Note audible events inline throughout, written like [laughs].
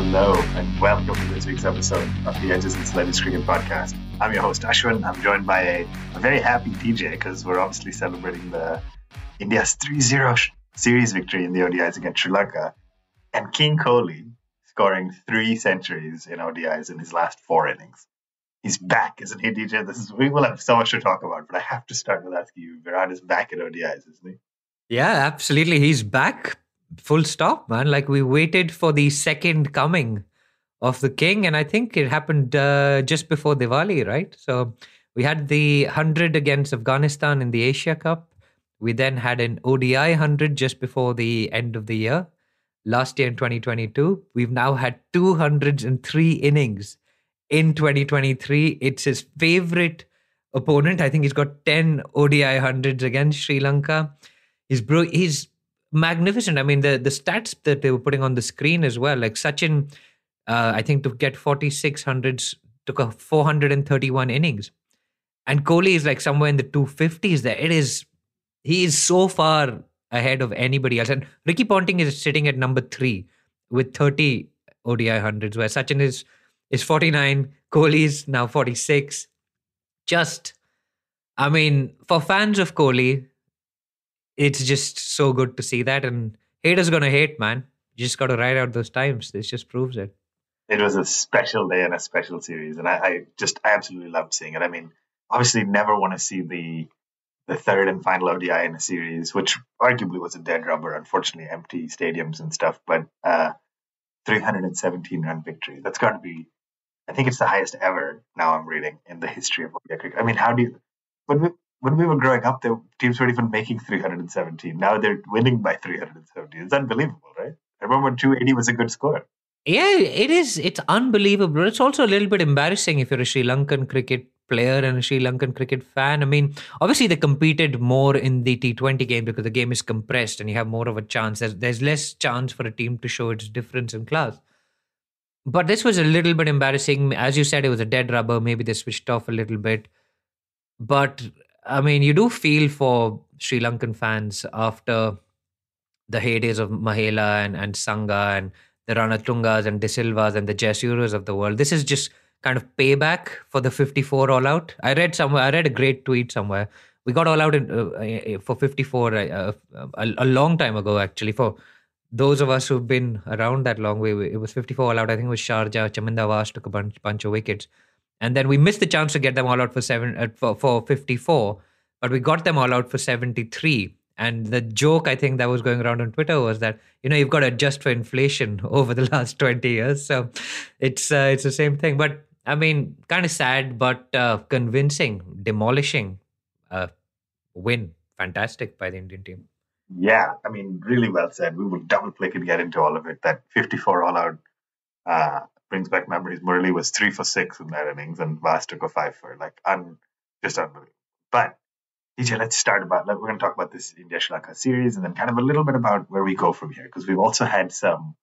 Hello, and welcome to this week's episode of the Edges and Sledges Cricket Podcast. I'm your host, Ashwin. I'm joined by a, a very happy DJ because we're obviously celebrating the India's 3 0 series victory in the ODIs against Sri Lanka. And King Kohli scoring three centuries in ODIs in his last four innings. He's back, isn't he, DJ? This is we will have so much to talk about, but I have to start with asking you, Virat is back at ODIs, isn't he? Yeah, absolutely. He's back full stop, man. Like we waited for the second coming of the king, and I think it happened uh, just before Diwali, right? So we had the hundred against Afghanistan in the Asia Cup. We then had an ODI hundred just before the end of the year. Last year in 2022, we've now had 203 innings in 2023. It's his favorite opponent. I think he's got 10 ODI hundreds against Sri Lanka. He's bro. He's magnificent. I mean, the the stats that they were putting on the screen as well. Like Sachin, uh, I think to get forty six hundreds took a four hundred and thirty one innings, and Kohli is like somewhere in the two fifties. There, it is. He is so far ahead of anybody else, and Ricky Ponting is sitting at number three with thirty ODI hundreds, where Sachin is is forty nine. Kohli is now forty six. Just, I mean, for fans of Kohli, it's just so good to see that. And haters gonna hate, man. You just got to ride out those times. This just proves it. It was a special day and a special series, and I, I just absolutely loved seeing it. I mean, obviously, never want to see the the third and final ODI in a series, which arguably was a dead rubber. Unfortunately, empty stadiums and stuff, but uh, 317 run victory. That's got to be, I think it's the highest ever. Now I'm reading in the history of ODI cricket. I mean, how do you? We, when we were growing up, the teams weren't even making 317. Now they're winning by 370. It's unbelievable, right? I remember 280 was a good score. Yeah, it is. It's unbelievable. It's also a little bit embarrassing if you're a Sri Lankan cricket player and a Sri Lankan cricket fan. I mean, obviously they competed more in the T20 game because the game is compressed and you have more of a chance. There's, there's less chance for a team to show its difference in class. But this was a little bit embarrassing. As you said, it was a dead rubber. Maybe they switched off a little bit. But I mean, you do feel for Sri Lankan fans after the heydays of Mahela and, and Sanga and the Ranatungas and De Silvas and the Jayasuryas of the world. This is just kind of payback for the 54 all out. I read somewhere, I read a great tweet somewhere. We got all out in, uh, for 54 uh, uh, a, a, long time ago, actually. For those of us who've been around that long way, it was 54 all out. I think it was Sharjah. Chaminda Vaas took a bunch, bunch of wickets and then we missed the chance to get them all out for seven uh, for, for 54 but we got them all out for 73 and the joke i think that was going around on twitter was that you know you've got to adjust for inflation [laughs] over the last 20 years. So it's uh, it's the same thing. But i mean kind of sad but uh, convincing demolishing uh, win. Fantastic by the indian team. Yeah i mean really well said. We will double click and get into all of it. That 54 all out uh, brings back memories. Murali was three for six in that innings, and Vaas took a five for like un, just unbelievable. But DJ, let's start about. We're going to talk about this India Sri Lanka series, and then kind of a little bit about where we go from here, because we've also had some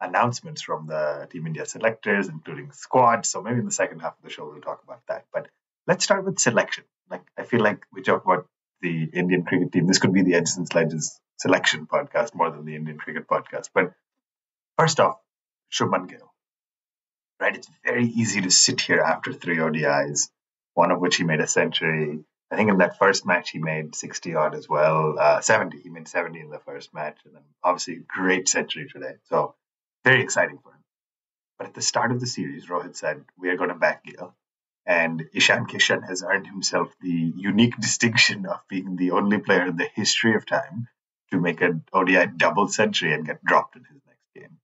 announcements from the Team India selectors, including squad. So maybe in the second half of the show we'll talk about that. But let's start with selection. Like I feel like we talk about the Indian cricket team. This could be the Edges and Sledges selection podcast more than the Indian cricket podcast. But first off, Shubman Gill right? It's very easy to sit here after three ODIs, one of which he made a century. I think in that first match he made 60 odd as well, uh, 70. He made 70 in the first match, and then obviously great century today. So very exciting for him. But at the start of the series, Rohit said, We are going to back Gill. And Ishan Kishan has earned himself the unique [laughs] distinction of being the only player in the history of time to make an ODI double century and get dropped in his next game.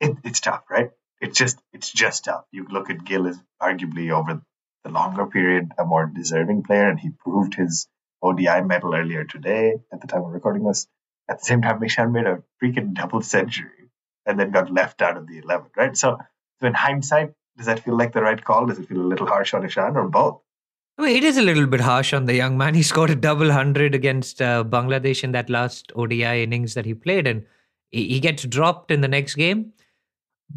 It, it's tough, right? It's just it's just tough. You look at Gill as arguably over the longer period a more deserving player, and he proved his ODI medal earlier today at the time of recording this. At the same time, Ishan made a freaking double century and then got left out of the 11, right? So, so in hindsight, does that feel like the right call? Does it feel a little harsh on Ishan or both? I mean, it is a little bit harsh on the young man. He scored a double hundred against uh, Bangladesh in that last ODI innings that he played, and he, he gets dropped in the next game.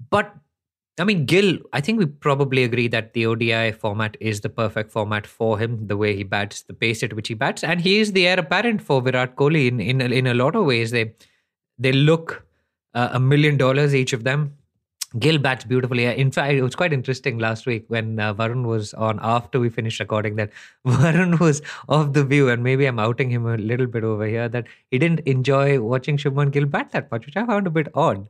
But I mean, Gill, I think we probably agree that the ODI format is the perfect format for him, the way he bats, the pace at which he bats. And he is the heir apparent for Virat Kohli in, in, in a lot of ways. They, they look uh, a million dollars each of them. Gill bats beautifully. In fact, it was quite interesting last week when uh, Varun was on after we finished recording that [laughs] Varun was of the view, and maybe I'm outing him a little bit over here, that he didn't enjoy watching Shubman Gill bat that much, which I found a bit odd.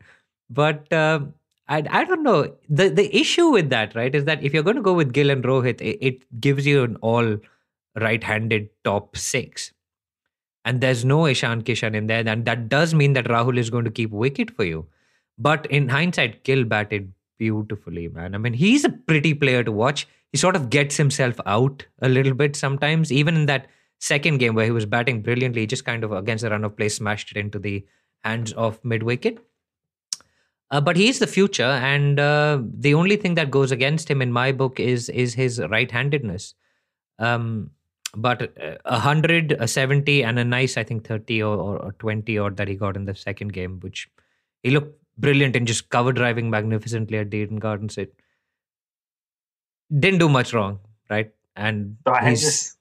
But um, I, I don't know. The the issue with that, right, is that if you're going to go with Gill and Rohit, it, it gives you an all right-handed top six. And there's no Ishan Kishan in there. And that does mean that Rahul is going to keep wicket for you. But in hindsight, Gill batted beautifully, man. I mean, he's a pretty player to watch. He sort of gets himself out a little bit sometimes. Even in that second game where he was batting brilliantly, he just kind of against the run of play smashed it into the hands of mid wicket. Uh, but he's the future, and uh, the only thing that goes against him in my book is is his right-handedness. Um, but uh, a hundred, a seventy, and a nice, I think, thirty or, or, or twenty odd that he got in the second game, which he looked brilliant and just cover driving magnificently at Eden Gardens. It didn't do much wrong, right? And so I had this,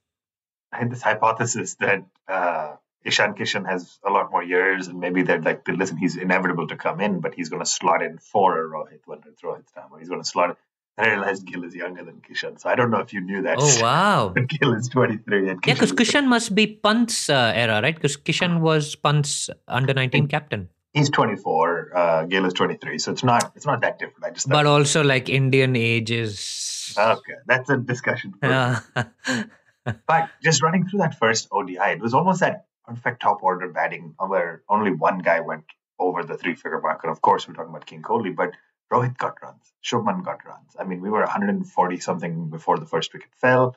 I had this hypothesis that uh, Ishan Kishan has a lot more years, and maybe they're like, listen, he's inevitable to come in, but he's going to slot in for a Rohit when it's Rohit's time, or he's going to slot. in. I realized Gill is younger than Kishan, so I don't know if you knew that. Oh wow! [laughs] Gill is twenty three, and Kishan yeah, because Kishan must be Pant's uh, era, right? Because Kishan was Pant's under nineteen captain he's 24 uh Gill is 23 so it's not it's not that different i just but also like indian age is okay that's a discussion [laughs] but just running through that first odi it was almost that perfect top order batting where only one guy went over the three figure mark and of course we're talking about king kohli but rohit got runs shubman got runs i mean we were 140 something before the first wicket fell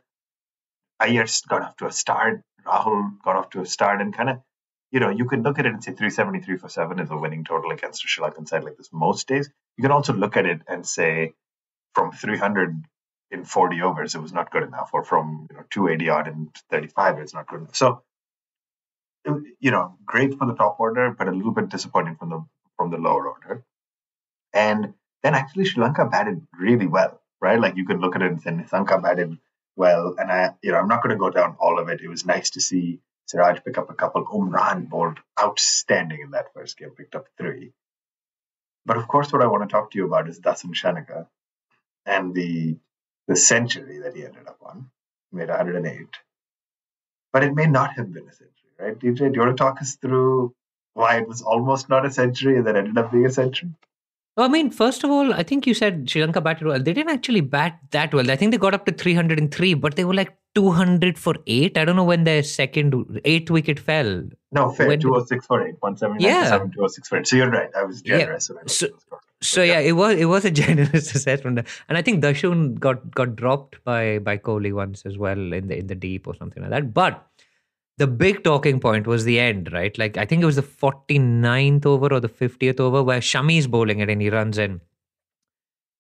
Iyer got off to a start rahul got off to a start and kind of you know, you can look at it and say 373 for seven is a winning total against a Sri Lankan side like this most days. You can also look at it and say from 300 in 40 overs, it was not good enough, or from you know 280 odd in 35, it's not good enough. So, you know, great for the top order, but a little bit disappointing from the from the lower order. And then actually Sri Lanka batted really well, right? Like you can look at it and say Nissanka batted well, and I, you know, I'm not going to go down all of it. It was nice to see Siraj pick up a couple. Umran bowled outstanding in that first game, picked up three. But of course, what I want to talk to you about is Dasun Shanaka and the the century that he ended up on. He made 108. But it may not have been a century, right, DJ? Do you want to talk us through why it was almost not a century and then ended up being a century? Well, I mean, first of all, I think you said Sri Lanka batted well. They didn't actually bat that well. I think they got up to 303, but they were like 200 for eight. I don't know when their second eight wicket fell. No, fair. When 206 for eight. 179 yeah. 206 for eight. So you're right. I was generous. Yeah. So, so yeah, it was it was a [laughs] generous assessment, and I think Dasun got got dropped by by Kohli once as well in the in the deep or something like that. But the big talking point was the end, right? Like I think it was the 49th over or the 50th over where Shami is bowling it and he runs in.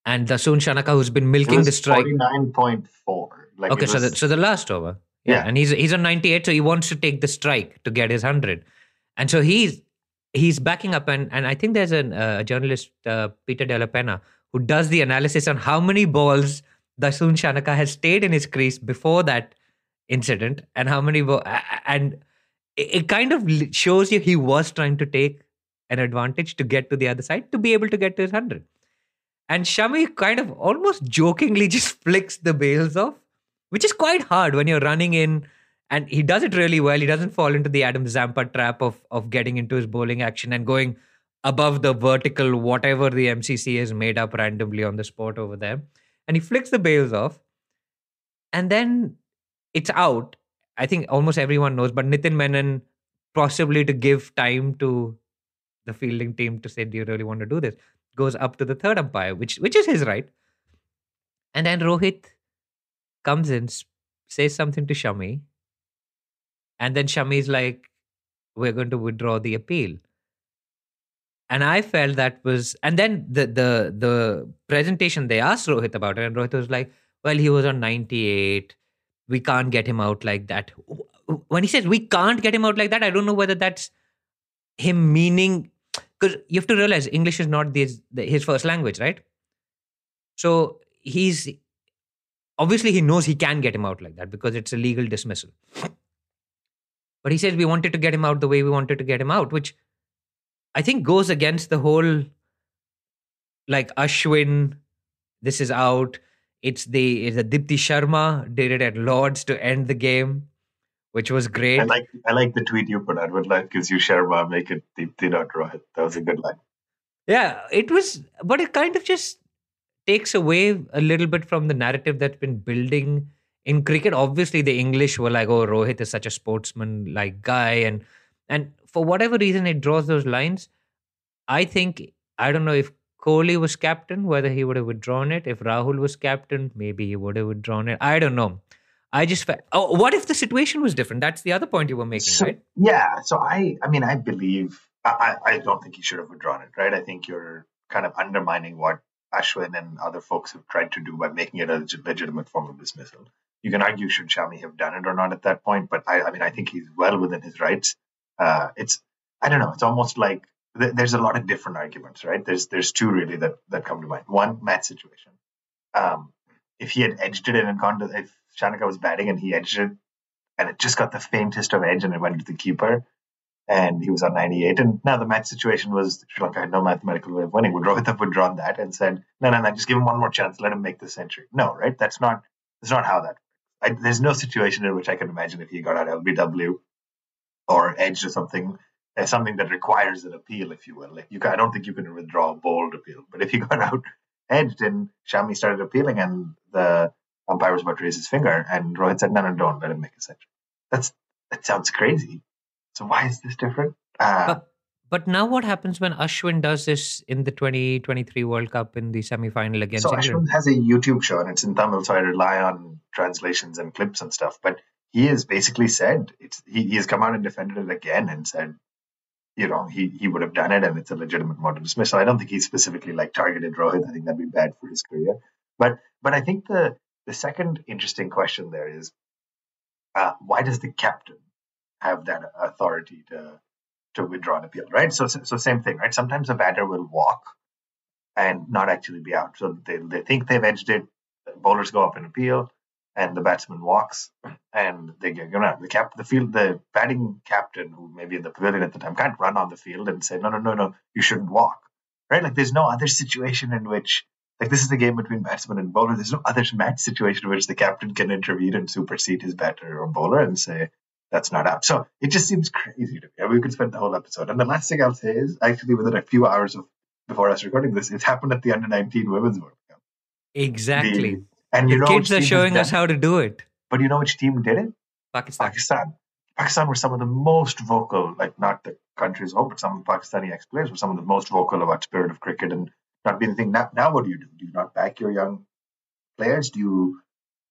And Dasun Shanaka, who's been milking the strike. 49.4. Like okay, so the, so the last over. Yeah. yeah. And he's he's on 98, so he wants to take the strike to get his 100. And so he's he's backing up. And, and I think there's a uh, journalist, uh, Peter Della Penna, who does the analysis on how many balls Dasun Shanaka has stayed in his crease before that incident and how many were And it, kind of shows you he was trying to take an advantage to get to the other side to be able to get to his 100. And Shami kind of almost jokingly [laughs] just flicks the bails off, which is quite hard when you're running in. And he does it really well. He doesn't fall into the Adam Zampa trap of, of getting into his bowling action and going above the vertical, whatever the MCC has made up randomly on the spot over there. And he flicks the bails off. And then it's out. I think almost everyone knows, but Nitin Menon, possibly to give time to the fielding team to say, Do you really want to do this? goes up to the third umpire, which which is his right. And then Rohit comes in, says something to Shami, and then Shami's like, "We're going to withdraw the appeal." And I felt that was, and then the the the presentation they asked Rohit about it, and Rohit was like, "Well, he was on ninety eight. We can't get him out like that." When he says we can't get him out like that, I don't know whether that's him meaning because you have to realize English is not his, his first language, right? So he's obviously he knows he can get him out like that because it's a legal dismissal. But he says we wanted to get him out the way we wanted to get him out, which I think goes against the whole like Ashwin, this is out. It's the it's a Deepti Sharma did it at Lords to end the game, which was great. I like I like the tweet you put out. What life gives you Sharma, make it Deepti not Rohit. That was a good line. Yeah, it was, but it kind of just takes away a little bit from the narrative that's been building in cricket. Obviously, the English were like, "Oh, Rohit is such a sportsman-like guy," and and for whatever reason, it draws those lines. I think I don't know if Kohli was captain, whether he would have withdrawn it. If Rahul was captain, maybe he would have withdrawn it. I don't know. I just felt, oh, what if the situation was different? That's the other point you were making, So, right? yeah, so I I mean I believe I, I I don't think he should have withdrawn it, right? I think you're kind of undermining what Ashwin and other folks have tried to do by making it a legitimate form of dismissal. You can argue should Shami have done it or not at that point, but I, I mean I think he's well within his rights. Uh, it's I don't know. It's almost like th- there's a lot of different arguments, right? There's there's two really that that come to mind. One match situation. Um, if he had edged it in and gone to if Shanaka was batting and he edged it and it just got the faintest of edge and it went to the keeper and he was on 98 and now the match situation was Sri Lanka had no mathematical way of winning. Would Rohit have withdrawn that and said, no, no, no, just give him one more chance, let him make the century? No, right? That's not that's not how that. I, there's no situation in which I can imagine if he got out LBW or edged or something, uh, something that requires an appeal, if you will. Like you, can, I don't think you can withdraw a bold appeal, but if he [laughs] got out edged and Shami started appealing and the umpire was about to raise his finger and Rohit said, no, no, don't let him make a century. That's that sounds crazy. So why is this different? Uh, But but now what happens when Ashwin does this in the 2023 World Cup in the semi-final against so England? Ashwin has a YouTube show and it's in Tamil, so I rely on translations and clips and stuff. But he has basically said it's he, he has come out and defended it again and said, you know, he he would have done it and it's a legitimate of dismissal. I don't think he specifically like targeted Rohit. I think that'd be bad for his career. But but I think the the second interesting question there is uh, why does the captain have that authority to to withdraw an appeal, right? So so same thing, right? Sometimes a batter will walk and not actually be out. So they, they think they've edged it. Bowlers go up and appeal, and the batsman walks, and they get out. The cap, the field, the batting captain, who may be in the pavilion at the time, can't run on the field and say, no, no, no, no, you shouldn't walk, right? Like there's no other situation in which, like this is a game between batsman and bowler. There's no other match situation in which the captain can intervene and supersede his batter or bowler and say that's not up. So it just seems crazy to me. We could spend the whole episode. And the last thing I'll say is actually within a few hours of before us recording this, it's happened at the under 19 women's World Cup. Exactly. The- and you the know kids are showing us how to do it. But you know which team did it? Pakistan. Pakistan. Pakistan were some of the most vocal, like not the country's vote, but some of the Pakistani ex players were some of the most vocal about spirit of cricket and not being the thing. Now, now what do you do? Do you not back your young players? Do you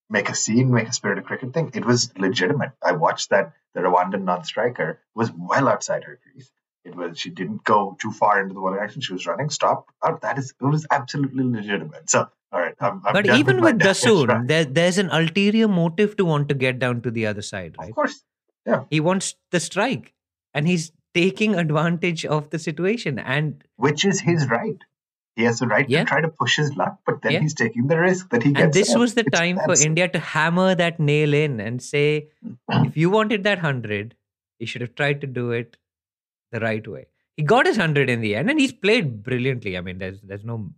make a scene, make a spirit of cricket thing? It was legitimate. I watched that the Rwandan non-striker was well outside her crease. It was she didn't go too far into the bowling action. She was running, stopped out. That is it was absolutely legitimate. So all right, I'm, I'm But even with damage Dasun, there, there's an ulterior motive to want to get down to the other side, right? of course, Yeah. He wants the strike, and he's taking advantage of the situation. And which is his right. He has the right Yeah. to try to push his luck, but then Yeah. he's taking the risk that he gets. and this out. was the It's time for. India to hammer that nail in and say, if you wanted that hundred, you should have tried to do it the right way. He got his hundred in the end, and he's played brilliantly. I mean, there's there's no.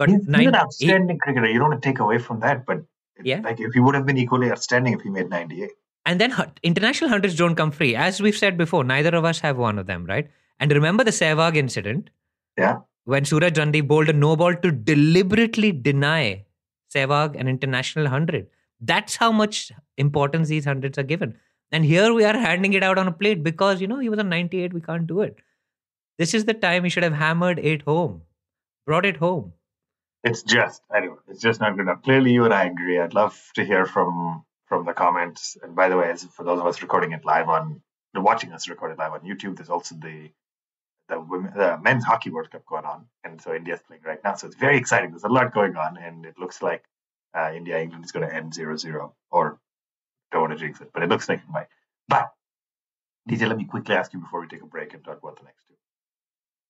But He's, nine, an outstanding cricketer. You don't want to take away from that, but Yeah. like if he would have been equally outstanding if he made 98. And then international hundreds don't come free. As we've said before, neither of us have one of them, right? And remember the Sehwag incident Yeah. when Suraj Randiv bowled a no ball to deliberately deny Sehwag an international hundred. That's how much importance these hundreds are given. And here we are handing it out on a plate because, you know, he was on 98, we can't do it. This is the time he should have hammered it home, brought it home. It's just anyway. It's just not good enough. Clearly, you and I agree. I'd love to hear from from the comments. And by the way, for those of us recording it live on, watching us record it live on YouTube, there's also the the women, the men's hockey World Cup going on, and so India's playing right now. So it's very exciting. There's a lot going on, and it looks like uh, India England is going to end 0-0 or don't want to jinx it, but it looks like it might. But DJ, let me quickly ask you before we take a break and talk about the next.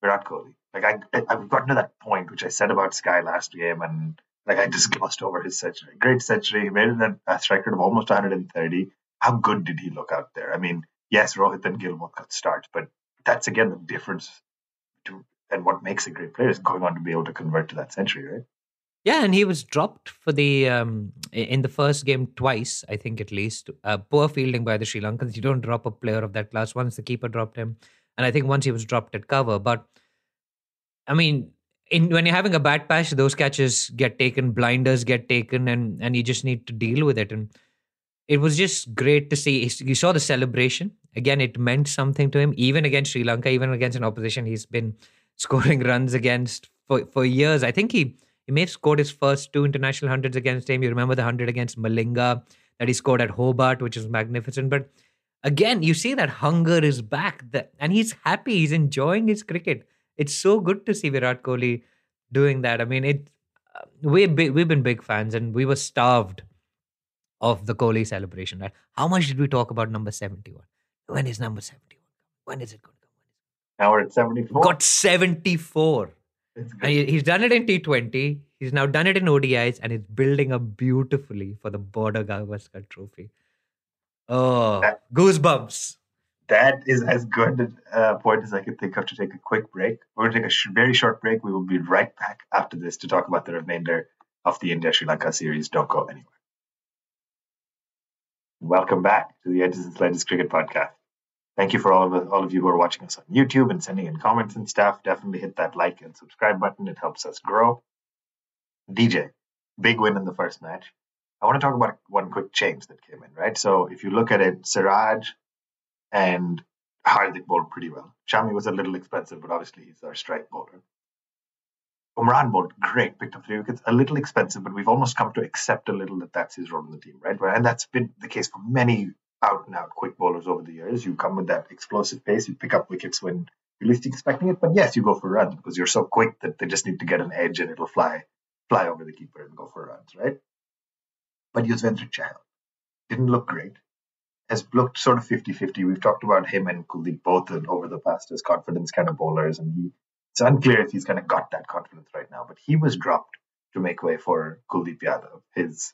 Virat Kohli. Like I, I've gotten to that point which I said about Sky last game, and like I just glossed over his century. Great century. He made it a, rate of almost 130. How good did he look out there? I mean, yes, Rohit and Gill both got starts, but that's again the difference. To, and what makes a great player is going on to be able to convert to that century, right? Yeah, and he was dropped for the um, in the first game twice, I think at least. Uh, poor fielding by the Sri Lankans. You don't drop a player of that class. Once the keeper dropped him, and I think once he was dropped at cover. But I mean, in when you're having a bad patch, those catches get taken, blinders get taken, and and you just need to deal with it. And it was just great to see. You saw the celebration again. It meant something to him, even against Sri Lanka, even against an opposition he's been [laughs] scoring runs against for for years. I think he he may have scored his first two international hundreds against him. You remember the hundred against Malinga that he scored at Hobart, which is magnificent. But again, you see that hunger is back, and he's happy. He's enjoying his cricket. It's so good to see Virat Kohli doing that. I mean, it. Uh, we we've been big fans, and we were starved of the Kohli celebration. Right? How much did we talk about number seventy-one? When is number seventy-one? When is it going to come? Now we're at seventy-four. Got seventy-four. And he's done it in T20. He's now done it in ODIs and he's building up beautifully for the Border Gavaskar trophy. Oh, that, goosebumps. That is as good a point as I could think of to take a quick break. We're going to take a sh- very short break. We will be right back after this to talk about the remainder of the India Sri Lanka series. Don't go anywhere. Welcome back to the Edges and Sledges Cricket Podcast. Thank you for all of all of you who are watching us on YouTube and sending in comments and stuff. Definitely hit that like and subscribe button. It helps us grow. DJ, big win in the first match. I want to talk about one quick change that came in, right? So if you look at it, Siraj and Hardik bowled pretty well. Shami was a little expensive, but obviously he's our strike bowler. Umran bowled great, picked up three wickets. A little expensive, but we've almost come to accept a little that that's his role in the team, right? And that's been the case for many out and out quick bowlers over the years. You come with that explosive pace, you pick up wickets when you're least expecting it. But yes, you go for runs because you're so quick that they just need to get an edge and it'll fly fly over the keeper and go for runs, right? But Yuzvendra Chahal didn't look great. Has looked sort of 50-50. We've talked about him and Kuldeep both over the past as confidence kind of bowlers, and he it's unclear if he's kind of got that confidence right now. But he was dropped to make way for Kuldeep Yadav, his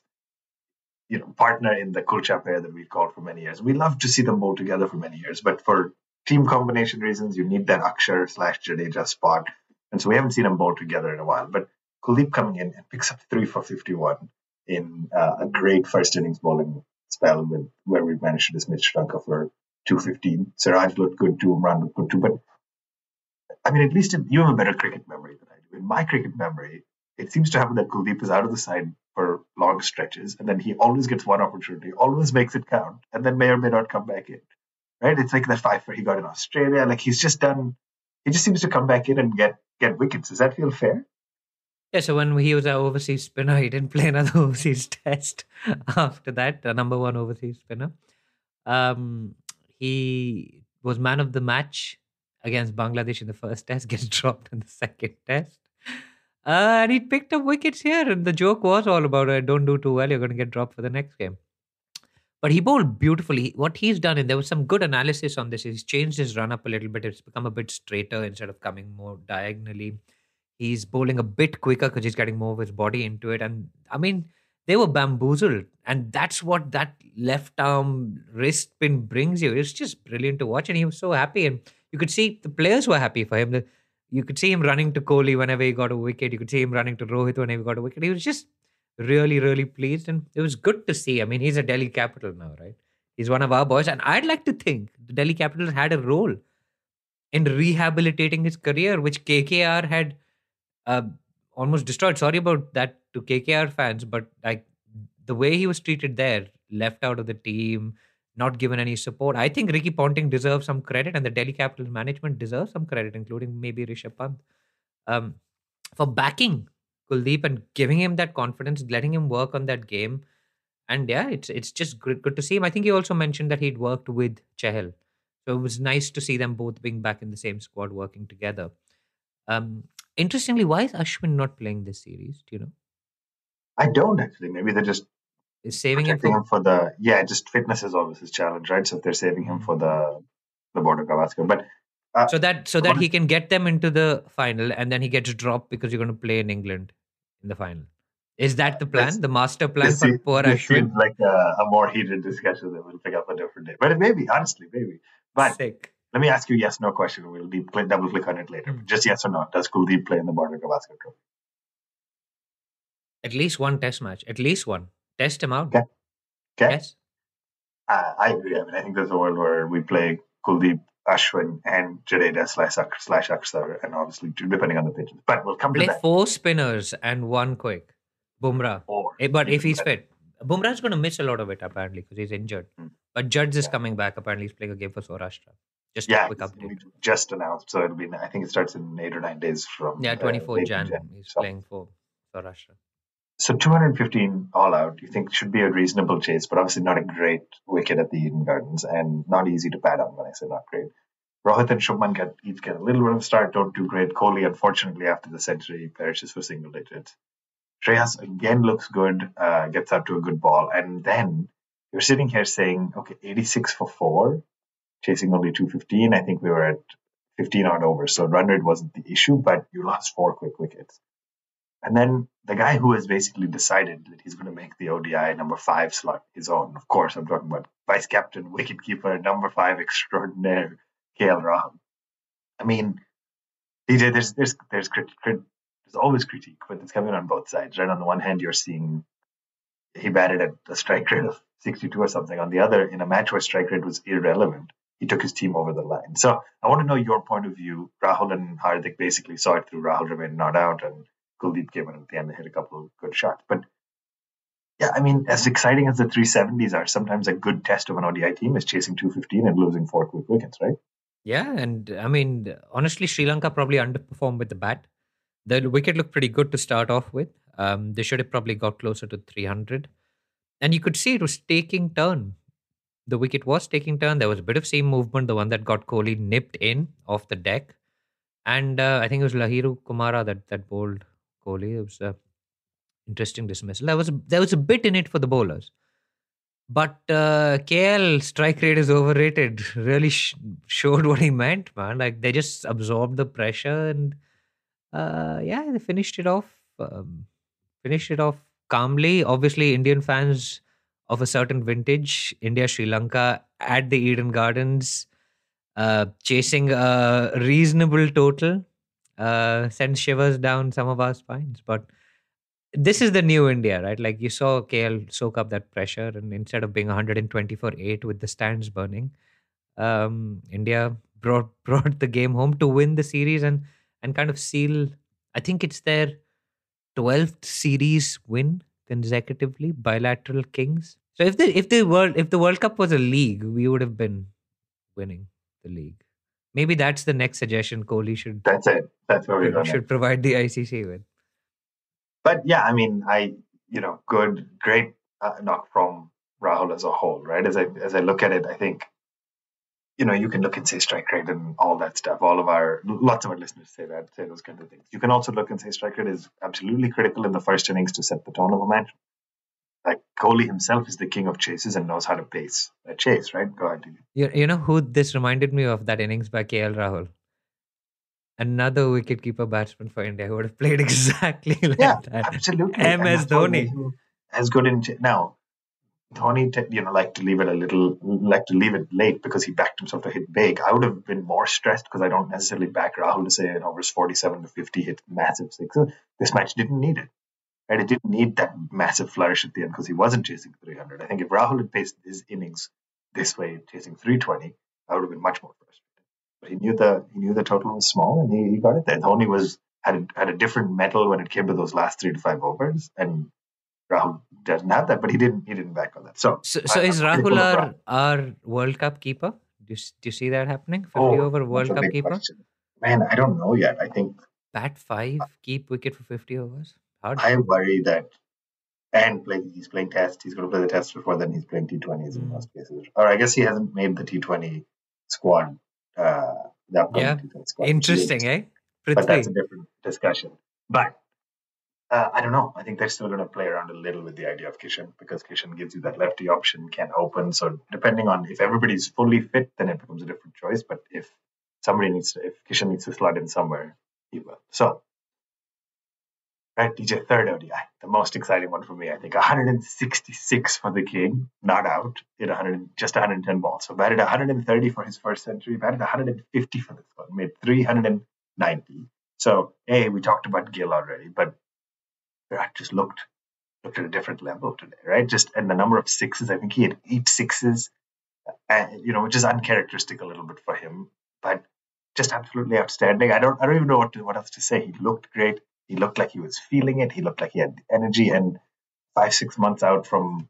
you know partner in the Kulcha pair that we've called for many years. We love to see them bowl together for many years, but for team combination reasons, you need that Akshar slash Jadeja spot, and so we haven't seen them bowl together in a while. But Kuldeep coming in and picks up three for fifty one in uh, a great first innings bowling spell with where we managed to dismiss Sri for two fifteen. Siraj looked good too, Umran looked good too, but I mean, at least in, you have a better cricket memory than I do. In my cricket memory, it seems to happen that Kuldeep is out of the side for long stretches, and then he always gets one opportunity, always makes it count, and then may or may not come back in. Right? It's like that five he got in Australia. Like he's just done. He just seems to come back in and get get wickets. Does that feel fair? Yeah. So when he was an overseas spinner, he didn't [laughs] play another overseas test after that. The number one overseas spinner. Um, he was man of the match against Bangladesh in the first test. [laughs] Gets dropped in the second test. Uh, and he picked up wickets here. And the joke was all about it. Don't do too well. You're going to get dropped for the next game. But he bowled beautifully. What he's done, and there was some good analysis on this, he's changed his run up a little bit. It's become a bit straighter instead of coming more diagonally. He's bowling a bit quicker because he's getting more of his body into it. And I mean, they were bamboozled. And that's what that left arm wrist spin brings you. It's just brilliant to watch. And he was so happy. And you could see the players were happy for him. You could see him running to Kohli whenever he got a wicket. You could see him running to Rohit whenever he got a wicket. He was just really, really pleased. And it was good to see. I mean, he's a Delhi capital now, right? He's one of our boys. And I'd like to think the Delhi Capitals had a role in rehabilitating his career, which KKR had uh, almost destroyed. Sorry about that to KKR fans, but like the way he was treated there, left out of the team, not given any support. I think Ricky Ponting deserves some credit, and the Delhi Capitals management deserves some credit, including maybe Rishabh Pant, um, for backing Kuldeep and giving him that confidence, letting him work on that game. And yeah, it's it's just good, good to see him. I think he also mentioned that he'd worked with Chahal. So it was nice to see them both being back in the same squad working together. Um, interestingly, why is Ashwin not playing this series? Do you know? I don't actually. Maybe they're just is saving him for... him for the yeah. Just fitness is always his challenge, right? So if they're saving him for the the border Gavaskar, but uh, so that so that he can get them into the final, and then he gets dropped because you're going to play in England in the final. Is that the plan? The master plan for seems, poor this Seems like a, a, more heated discussion that we'll pick up a different day. But it may be, honestly, maybe. But Sick. Let me ask you yes no question. We'll deep click, double click on it later. Hmm. Just yes or no. Does Kuldeep play in the Border Gavaskar Trophy? At least one test match. At least one. Test him out. Okay. Okay. Yes. Uh, I agree. I mean, I think there's a world where we play Kuldeep, Ashwin, and Jadeja slash slash Akshar, and obviously depending on the pitches. But we'll come to Play that. four spinners and one quick. Bumrah. Four. Eh, But if he's fit, Bumrah's going to miss a lot of it apparently because he's injured. Hmm. But Judge is Yeah. coming back. Apparently, he's playing a game for Saurashtra. Just a yeah, quick update. just announced, so it'll be. I think it starts in eight or nine days from. Yeah, uh, 24 late Jan. Jan. He's So- playing for Saurashtra. So 215 all out, you think should be a reasonable chase, but obviously not a great wicket at the Eden Gardens and not easy to bat on when I say not great. Rohit and Shubman get each get a little bit of start, don't do great. Kohli, unfortunately, after the century, perishes for single digits. Shreyas again looks good, uh, gets up to a good ball, and then you're sitting here saying, okay, 86 for four, chasing only 215. I think we were at 15 odd overs, so run rate wasn't the issue, but you lost four quick wickets. And then the guy who has basically decided that he's going to make the ODI number five slot his own. Of course, I'm talking about vice captain, [laughs] wicketkeeper, number five extraordinaire, KL Rahul. I mean, DJ, there's there's there's crit, crit, there's always critique, but it's coming on both sides. Right on the one hand, you're seeing he batted at a strike rate of 62 or something. On the other, in a match where strike rate was irrelevant, he took his team over the line. So I want to know your point of view. Rahul and Hardik basically saw it through. Rahul remained not out, and Kuldeep came in at the end and hit a couple of good shots. But yeah, I mean, as exciting as the 370s are, sometimes a good test of an ODI team is chasing 215 and losing four quick wickets, right? Yeah, and I mean, honestly, Sri Lanka probably underperformed with the bat. The wicket looked pretty good to start off with. Um, they should have probably got closer to 300. And you could see it was taking turn. The wicket was taking turn. There was a bit of seam movement, the one that got Kohli nipped in off the deck. And uh, I think it was Lahiru Kumara that, that bowled Kohli. It was a interesting dismissal. There was, a, there was a bit in it for the bowlers. But uh, KL strike rate is overrated. Really sh- showed what he meant, man. Like they just absorbed the pressure and uh, yeah, they finished it off. Um, finished it off calmly. Obviously, Indian fans of a certain vintage, India Sri Lanka at the Eden Gardens, uh, chasing a reasonable total, uh, sends shivers down some of our spines. But this is the new India, right? Like you saw KL soak up that pressure, and instead of being 120 for eight with the stands burning, um, India brought [laughs] brought the game home to win the series and and kind of seal. I think it's their 12th series win consecutively, bilateral kings. So if the if the world if the World Cup was a league, we would have been winning the league. Maybe that's the next suggestion Kohli should That's it. That's where we're going. should provide the ICC with. But yeah, I mean, I you know, good, great uh, knock from Rahul as a whole, right? As I as I look at it, I think you know you can look and say strike rate and all that stuff. All of our lots of our listeners say that, say those kind of things. You can also look and say strike rate is absolutely critical in the first innings to set the tone of a match. Like Kohli himself is the king of chases and knows how to pace a chase, right? Go ahead. You, you know who this reminded me of that innings by KL Rahul? Another wicketkeeper batsman for India who would have played [laughs] exactly like Yeah, that. absolutely. MS And that's what Dhoni. As good in now. Dhoni, t- you know, like to leave it a little, like to leave it late because he backed himself to hit big. I would have been more stressed because I don't necessarily back Rahul to say in overs 47 to 50 hit massive sixes. Uh, this match didn't need it. Right? It didn't need that massive flourish at the end because he wasn't chasing 300. I think if Rahul had paced his innings this way, chasing 320, I would have been much more frustrated. But he knew the he knew the total was small and he, he got it there. Dhoni was had a, had a different mettle when it came to those last three to five overs, and Rahul doesn't have that, but he didn't he didn't back on that. So So, so I- is I'm Rahul our, our World Cup keeper? Do you, do you see that happening? 50 Oh, over World Cup keeper? question. Man, I don't know yet. I think Bat five, keep wicket for 50 overs? Hard. I worry that, and play, he's playing test. He's going to play the test before then. He's playing T20s in Mm. most cases. Or I guess he hasn't made the T20 squad. Uh, the upcoming Yeah. T20 squad. Interesting, eh? But that's a different discussion. But uh, I don't know. I think they're still going to play around a little with the idea of Kishan because Kishan gives you that lefty option, can open. So depending on if everybody's fully fit, then it becomes a different choice. But if somebody needs to, if Kishan needs to slot in somewhere, he will. So Right, DJ, third ODI, the most exciting one for me. I think 166 for the King, not out, hit 100, just 110 balls. So batted 130 for his first century, batted 150 for this one, made 390. So, A, we talked about Gill already, but Virat just looked looked at a different level today, right? Just and the number of sixes, I think he had eight sixes, uh, you know, which is uncharacteristic a little bit for him, but just absolutely outstanding. I don't I don't even know what to, what else to say. He looked great. He looked like he was feeling it. He looked like he had energy. And five six months out from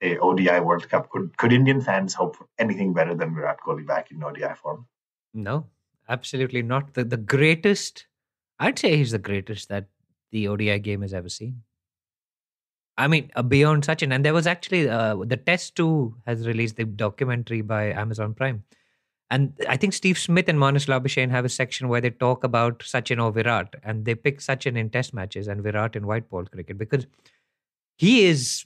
a ODI World Cup, could could Indian fans hope for anything better than Virat Kohli back in ODI form? No, absolutely not. The the greatest, I'd say he's the greatest that the ODI game has ever seen. I mean, uh, beyond Sachin, and there was actually uh, the Test Two has released the documentary by Amazon Prime, and I think Steve Smith and Marnus Labuschagne have a section where they talk about Sachin or Virat, and they pick Sachin in Test matches and Virat in white ball cricket because he is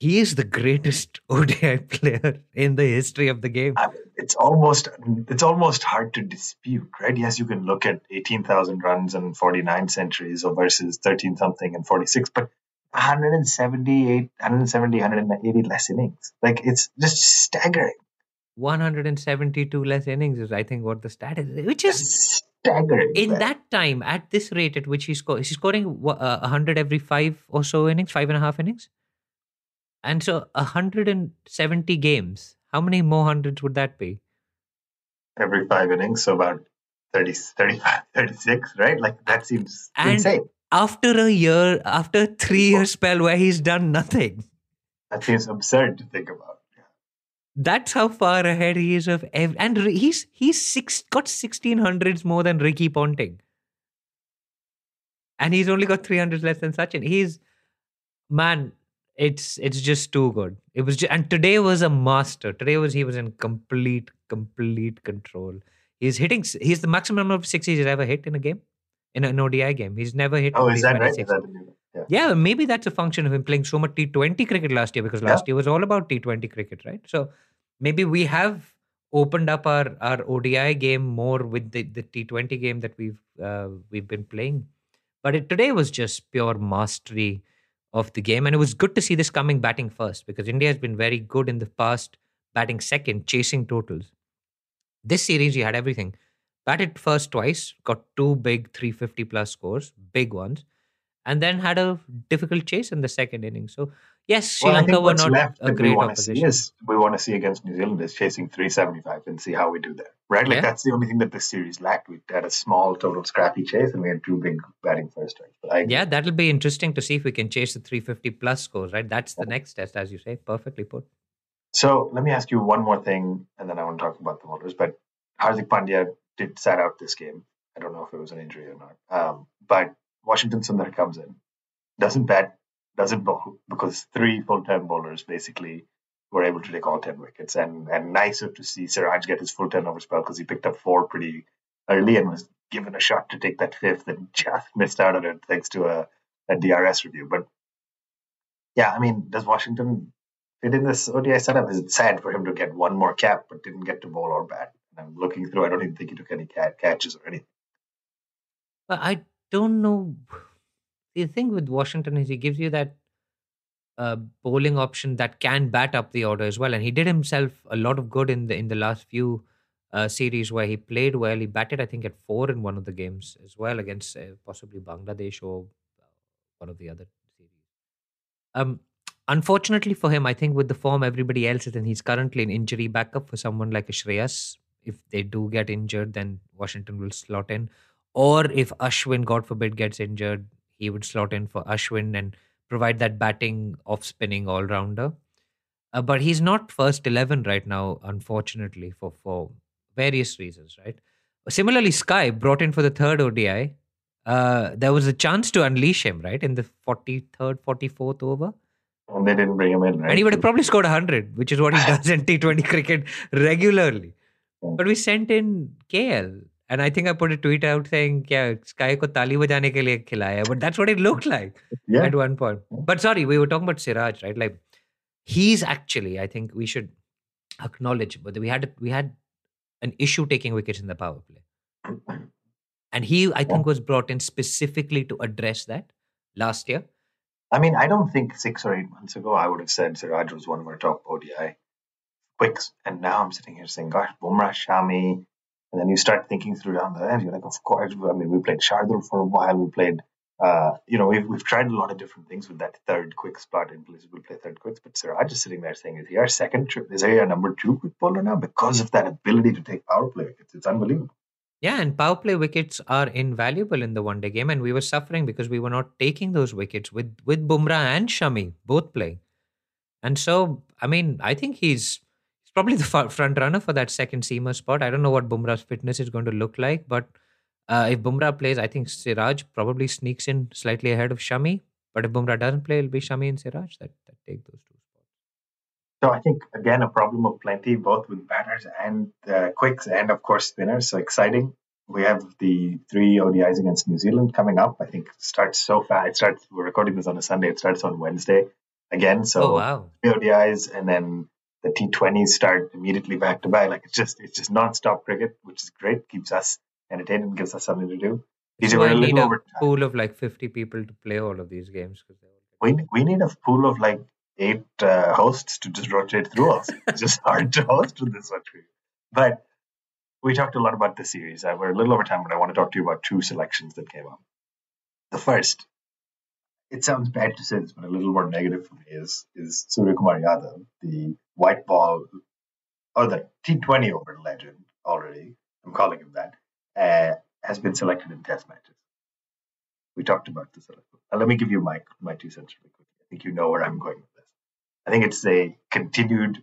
he is the greatest [laughs] ODI player in the history of the game. I mean, it's almost it's almost hard to dispute, right? Yes, you can look at eighteen thousand runs and forty nine centuries or versus thirteen something and forty six, but 178, 170, 180 less innings. Like it's just staggering. 172 less innings is, I think, what the stat is, which is staggering. in that time at this rate at which he's scoring. He's scoring uh, 100 every five or so innings, five and a half innings. And so 170 games. How many more hundreds would that be? Every five innings, so about 30, 35, [laughs] 36, right? Like that seems And insane. after a year, after a three year spell where he's done nothing. That seems absurd to think about. That's how far ahead he is of ev- and he's he's six got sixteen hundreds more than Ricky Ponting, and he's only got three hundreds less than Sachin. He's man, it's it's just too good. It was just, and today was a master. Today was he was in complete complete control. He's hitting. He's the maximum number of sixes he's ever hit in a game, in an ODI game. He's never hit. Oh, is that right? Is that? Yeah. Yeah, maybe that's a function of him playing so much T20 cricket last year because Yeah. last year was all about T20 cricket, right? So maybe we have opened up our our ODI game more with the, the T20 game that we've uh, we've been playing. But it, today was just pure mastery of the game, and it was good to see this coming batting first because India has been very good in the past batting second, chasing totals. This series, you had everything. Batted first twice, got two big 350 plus scores, big ones, and then had a difficult chase in the second inning. So, yes, Sri Well, Lanka were not left a that we great want to see opposition. is we want to see against New Zealand is chasing 375 and see how we do there. Right? Like Yeah. that's the only thing that this series lacked. We had a small total scrappy chase and we had two big batting first strikes. Yeah, that'll be interesting to see if we can chase the 350 plus scores, right? That's the next test, as you say. Perfectly put. So let me ask you one more thing, and then I want to talk about the voters. But Hardik Pandya did sat out this game. I don't know if it was an injury or not. Um, but Washington Sundar comes in, doesn't bat, doesn't bowl because three full-time bowlers basically were able to take all ten wickets. And and nicer to see Siraj get his full turnover spell because he picked up four pretty early and was given a shot to take that fifth and [laughs] just missed out on it thanks to a, a DRS review. But yeah, I mean, does Washington fit in this ODI setup? Is it sad for him to get one more cap but didn't get to bowl or bat? And I'm looking through. I don't even think he took any catches or anything. I don't know. The thing with Washington is he gives you that uh, bowling option that can bat up the order as well, and he did himself a lot of good in the in the last few uh, series where he played well. He batted, I think, at four in one of the games as well against uh, possibly Bangladesh or uh, one of the other series. Um, unfortunately for him, I think with the form everybody else is in, he's currently an injury backup for someone like Shreyas. If they do get injured, then Washington will slot in. Or if Ashwin, God forbid, gets injured, he would slot in for Ashwin and provide that batting off spinning all rounder. Uh, but he's not first 11 right now, unfortunately, for, for various reasons, right? Similarly, Sky brought in for the third ODI. Uh, there was a chance to unleash him, right, in the 43rd, 44th over. And they didn't bring him in, right? And he would have probably scored 100, which is what he [laughs] does in T20 cricket regularly. But we sent in KL. And I think I put a tweet out saying, yeah, Sky ko tali bajane ke liye khilaya. But that's what it looked [laughs] like yeah. at one point. But sorry, we were talking about Siraj, right? Like he's actually, I think we should acknowledge, but we had we had an issue taking wickets in the power play. And he, I think, was brought in specifically to address that. last year. I mean, I don't think six or eight months ago I would have said Siraj was one of our top ODI quicks, and now I'm sitting here saying, "Gosh, Bumrah, Shami," and then you start thinking through down the end. You're like, "Of course." I mean, we played Shardul for a while. We played, uh, you know, we've we've tried a lot of different things with that third quick spot in places We'll play third quicks. But Siraj is sitting there saying, "Is he our second? Is he our number two quick bowler now?" Because of that ability to take power play wickets, it's unbelievable. Yeah, and power play wickets are invaluable in the one day game, and we were suffering because we were not taking those wickets with with Bumrah and Shami both playing. And so, I mean, I think he's he's probably the front runner for that second seamer spot. I don't know what Bumrah's fitness is going to look like, but uh, if Bumrah plays, I think Siraj probably sneaks in slightly ahead of Shami. But if Bumrah doesn't play, it'll be Shami and Siraj that, that take those two spots. So I think again a problem of plenty, both with batters and uh, quicks, and of course spinners. So exciting. We have the three ODIs against New Zealand coming up. I think it starts so fast. It starts. We're recording this on a Sunday. It starts on Wednesday again. So Oh wow! three ODIs and then the T20s start immediately back to back. Like it's just it's just non-stop cricket, which is great. Keeps us entertained and gives us something to do. This DJ, we're why a I need a over time. pool of like fifty people to play all of these games We we need a pool of like eight uh, hosts to just rotate through us. It's [laughs] just hard to host with this one. But we talked a lot about the series. Uh, we're a little over time, but I want to talk to you about two selections that came up. The first, it sounds bad to say this, but a little more negative for me is is Surya Kumar Yadav, the white ball or the T20 over legend already. I'm calling him that. Uh, has been selected in Test matches. We talked about this a little. Uh, let me give you my my two cents really quickly. I think you know where I'm going with this. I think it's a continued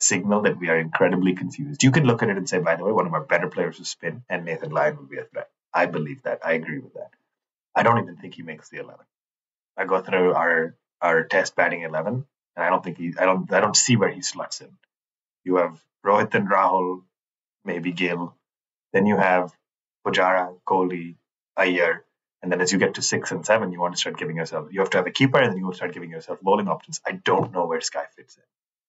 signal that we are incredibly confused. You can look at it and say, by the way, one of our better players is spin, and Nathan Lyon would be a threat. I believe that. I agree with that. I don't even think he makes the eleven. I go through our our test batting eleven, and I don't think he. I don't. I don't see where he slots in. You have Rohit and Rahul, maybe Gill. Then you have Pujara, Kohli, Iyer, and then as you get to six and seven, you want to start giving yourself. You have to have a keeper, and then you will start giving yourself bowling options. I don't know where Sky fits in.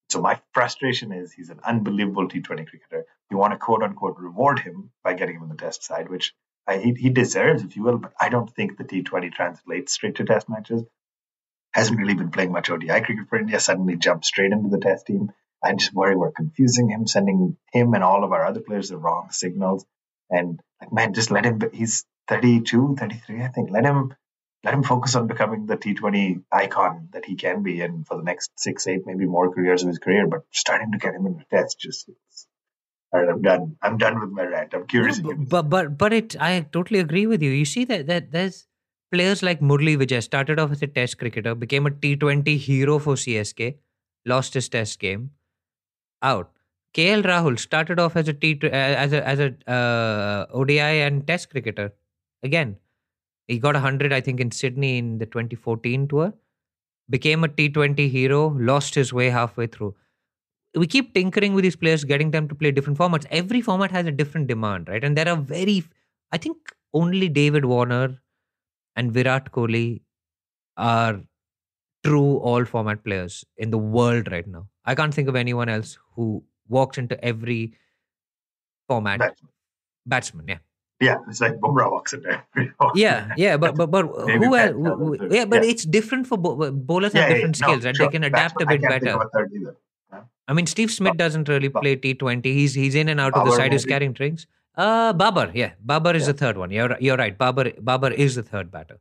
So my frustration is he's an unbelievable T20 cricketer. You want to quote unquote reward him by getting him on the Test side, which I, he, he deserves, if you will. But I don't think the T20 translates straight to Test matches. Hasn't really been playing much ODI cricket for India. Suddenly jumped straight into the Test team. I just worry we're confusing him, sending him and all of our other players the wrong signals. And like, man, just let him. He's 32, 33, I think. Let him let him focus on becoming the T20 icon that he can be, and for the next six, eight, maybe more careers of his career. But starting to get him in the test just. All right, I'm done. I'm done with my rant. I'm curious. No, but, but but but it I totally agree with you. You see that that there's players like Murli Vijay started off as a test cricketer, became a T20 hero for CSK, lost his test game, out. KL Rahul started off as a T as a as a uh, ODI and test cricketer. Again, he got 100 I think in Sydney in the 2014 tour. Became a T20 hero, lost his way halfway through we keep tinkering with these players, getting them to play different formats. Every format has a different demand, right? And there are very, I think only David Warner and Virat Kohli are true all format players in the world right now. I can't think of anyone else who walks into every format Batsman. batsman. Yeah, yeah, it's like Bumrah walks in there. [laughs] yeah, yeah. But but but [laughs] who else? Yeah, but yeah. it's different for bo- bowlers. Yeah, have yeah, different no, skills, and sure. they can adapt Batsman, a bit I better. Think of a third either. I mean, Steve Smith doesn't really play T20. He's he's in and out of the side maybe? carrying drinks. Uh, Babar, yeah, Babar is Yeah. the third one. You're you're right. Babar Babar is the third batter.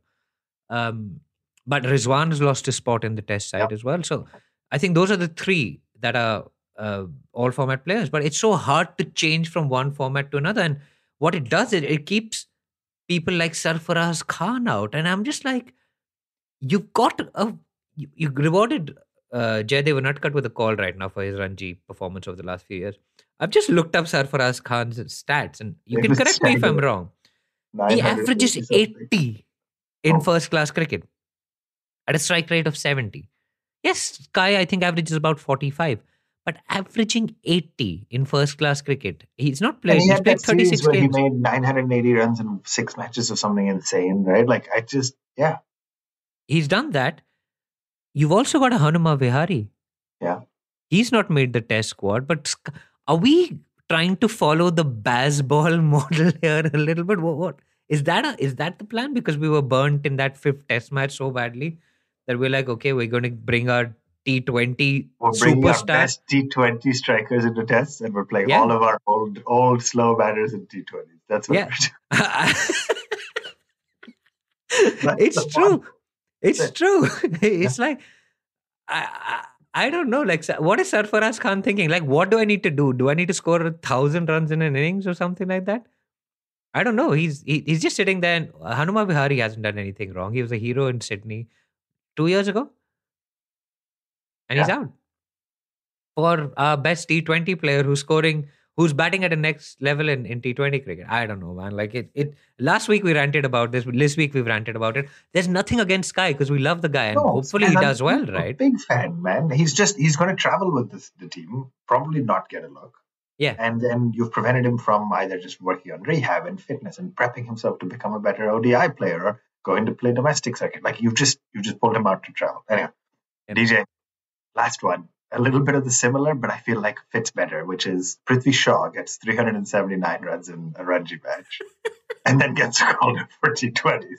Um, but Rizwan has lost his spot in the Test side Yep. as well. So I think those are the three that are uh, all format players. But it's so hard to change from one format to another. And what it does is it keeps people like Sarfaraz Khan out, and I'm just like, you've got a you, you rewarded uh, Jaydev Unadkat with a call right now for his Ranji performance over the last few years. I've just looked up Sarfaraz Khan's stats, and you It can correct me if I'm wrong. He 900 averages 80 in Oh. first class cricket at a strike rate of 70. Yes, Sky, I think, averages about 45, but averaging 80 in first class cricket, he's not played, he he's played that series 36 where games. he made 980 runs in six matches or something insane, right? Like I just, yeah, He's done that. You've also got a Hanuma Vihari. Yeah. He's not made the test squad, but are we trying to follow the Bazball [laughs] model here a little bit? What, what Is that a, is that the plan? Because we were burnt in that fifth test match so badly that we're like, okay, we're going to bring our T20 We're bringing our best T20 strikers into tests, and we're playing Yeah. all of our old, old slow batters in T20s. That's what Yeah. we're doing. [laughs] It's true. fun. It's true. [laughs] it's like I, I don't know. Like, what is Sarfaraz Khan thinking? Like, what do I need to do? Do I need to score a thousand runs in an innings or something like that? I don't know. He's he, he's just sitting there. And Hanuma Vihari hasn't done anything wrong. He was a hero in Sydney two years ago, and he's out for our best T20 player who's scoring, who's batting at the next level in, in T20 cricket. I don't know, man. Like it, it. Last week we ranted about this. This week we've ranted about it. There's nothing against Sky because we love the guy, and No, hopefully he I'm does well, right? Big fan, man. He's just he's going to travel with this, the team, probably not get a look. Yeah. And then you've prevented him from either just working on rehab and fitness and prepping himself to become a better ODI player or going to play domestic circuit. Like you've just you just pulled him out to travel. Anyway, Yep. DJ, last one. A little bit of the similar, but I feel like fits better, which is Prithvi Shaw gets 379 runs in a Ranji match [laughs] and then gets called up for T20s.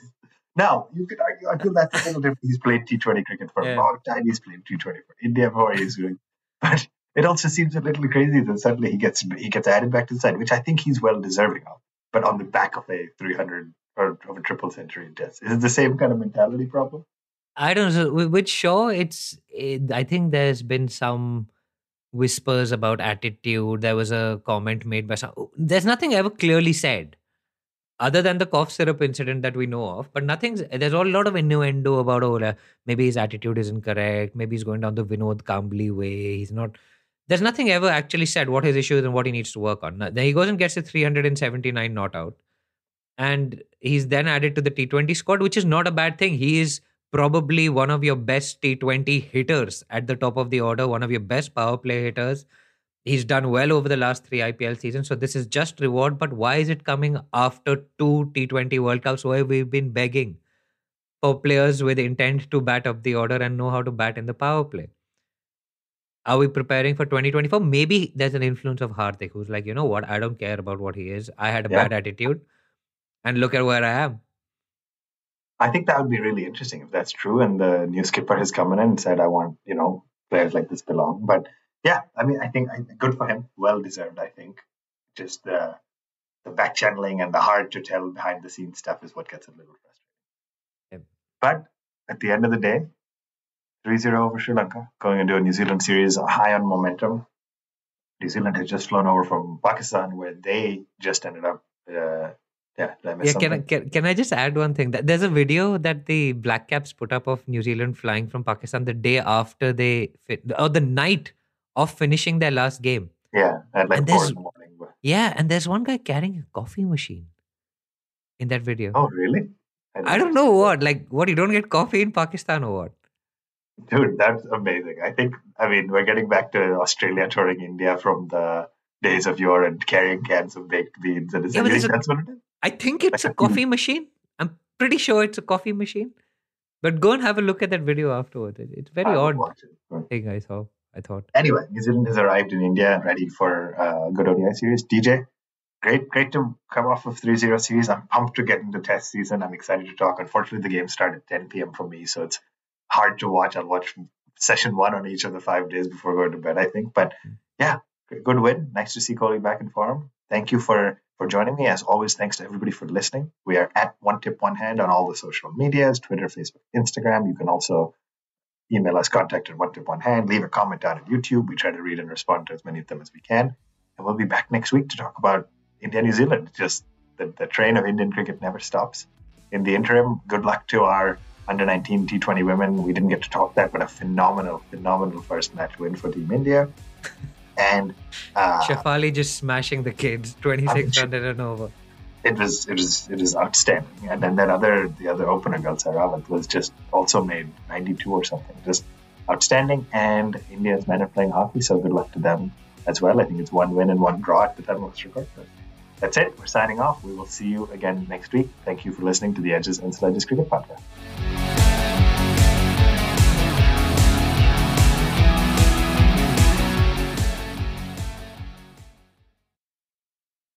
Now, you could argue, I feel that's a little different. He's played T20 cricket for Yeah. a long time. He's played T20 for India before he's doing. But it also seems a little crazy that suddenly he gets he gets added back to the side, which I think he's well deserving of. But on the back of a 300 or of a triple century test. Is it the same kind of mentality problem? I don't know. With Shaw, it's. It, I think there's been some whispers about attitude. There was a comment made by some. Oh, there's nothing ever clearly said, other than the cough syrup incident that we know of. But nothing's. There's a lot of innuendo about oh, maybe his attitude isn't correct. Maybe he's going down the Vinod Kambli way. He's not. There's nothing ever actually said what his issue is and what he needs to work on. Then he goes and gets a 379 not out, and he's then added to the T20 squad, which is not a bad thing. He is probably one of your best T20 hitters at the top of the order, one of your best power play hitters. He's done well over the last three IPL seasons. So this is just reward. But why is it coming after two T20 World Cups where we've been begging for players with intent to bat up the order and know how to bat in the power play? Are we preparing for 2024? Maybe there's an influence of Hardik who's like, you know what? I don't care about what he is. I had a Yeah. bad attitude. And look at where I am. I think that would be really interesting if that's true. And the new skipper has come in and said, I want, you know, players like this belong. But yeah, I mean, I think I, good for him. Well deserved, I think. Just the, the back channeling and the hard to tell behind the scenes stuff is what gets a little frustrating. Yep. But at the end of the day, 3 0 over Sri Lanka, going into a New Zealand series high on momentum. New Zealand has just flown over from Pakistan, where they just ended up. Uh, yeah, I Yeah, can I, can, can I just add one thing? There's a video that the Black Caps put up of New Zealand flying from Pakistan the day after they fit, or the night of finishing their last game. Yeah, at like And four there's- in the morning. But, Yeah, and there's one guy carrying a coffee machine in that video. oh, really? I don't know what, like, what you don't get coffee in Pakistan or what? Dude, that's amazing. I think, I mean, we're getting back to Australia touring India from the days of yore and carrying cans of baked beans. And is Yeah, but there's a- that's what it is? I think it's a a- [laughs] coffee machine. I'm pretty sure it's a coffee machine. But go and have a look at that video afterwards. It's very odd it. Thing I saw. I thought. Anyway, New Zealand has arrived in India and ready for uh, good ODI series. DJ, great, great to come off of 3-0 series. I'm pumped to get into test season. I'm excited to talk. Unfortunately, the game started at 10 p.m. for me, so it's hard to watch. I'll watch session one on each of the five days before going to bed, I think. But yeah, good win. Nice to see Kohli back in form. Thank you for for joining me. As always, thanks to everybody for listening. We are at One Tip One Hand on all the social medias, Twitter, Facebook, Instagram. You can also email us contact at one tip one hand. Leave a comment down on youtube. We try to read and respond to as many of them as we can. And we'll be back next week to talk about india new zealand. Just the, the train of indian cricket never stops. In the interim good luck to our under 19 t20 women. We didn't get to talk that but a phenomenal phenomenal first match win for team india and uh, Shafali just smashing the kids, [laughs] 26 I'm- runs and over. it was it was it was outstanding. And then that other the other opener girl Sehrawat was just also made 92 or something, just outstanding. And India's men are playing hockey, so good luck to them as well. I think it's one win and one draw at the time of this record. But that's it. We're signing off. We will see you again next week. Thank you for listening to the Edges and Sledges Cricket Podcast.